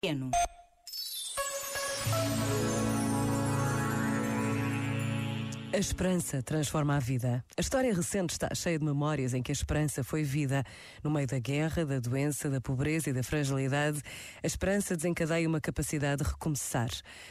pequeno. A esperança transforma a vida. A história recente está cheia de memórias em que a esperança foi vida. No meio da guerra, da doença, da pobreza e da fragilidade, a esperança desencadeia uma capacidade de recomeçar,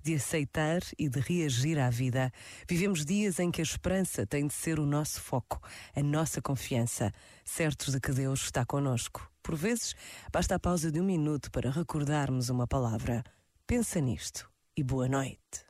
de aceitar e de reagir à vida. Vivemos dias em que a esperança tem de ser o nosso foco, a nossa confiança, certos de que Deus está conosco. Por vezes, basta a pausa de um minuto para recordarmos uma palavra. Pensa nisto e boa noite.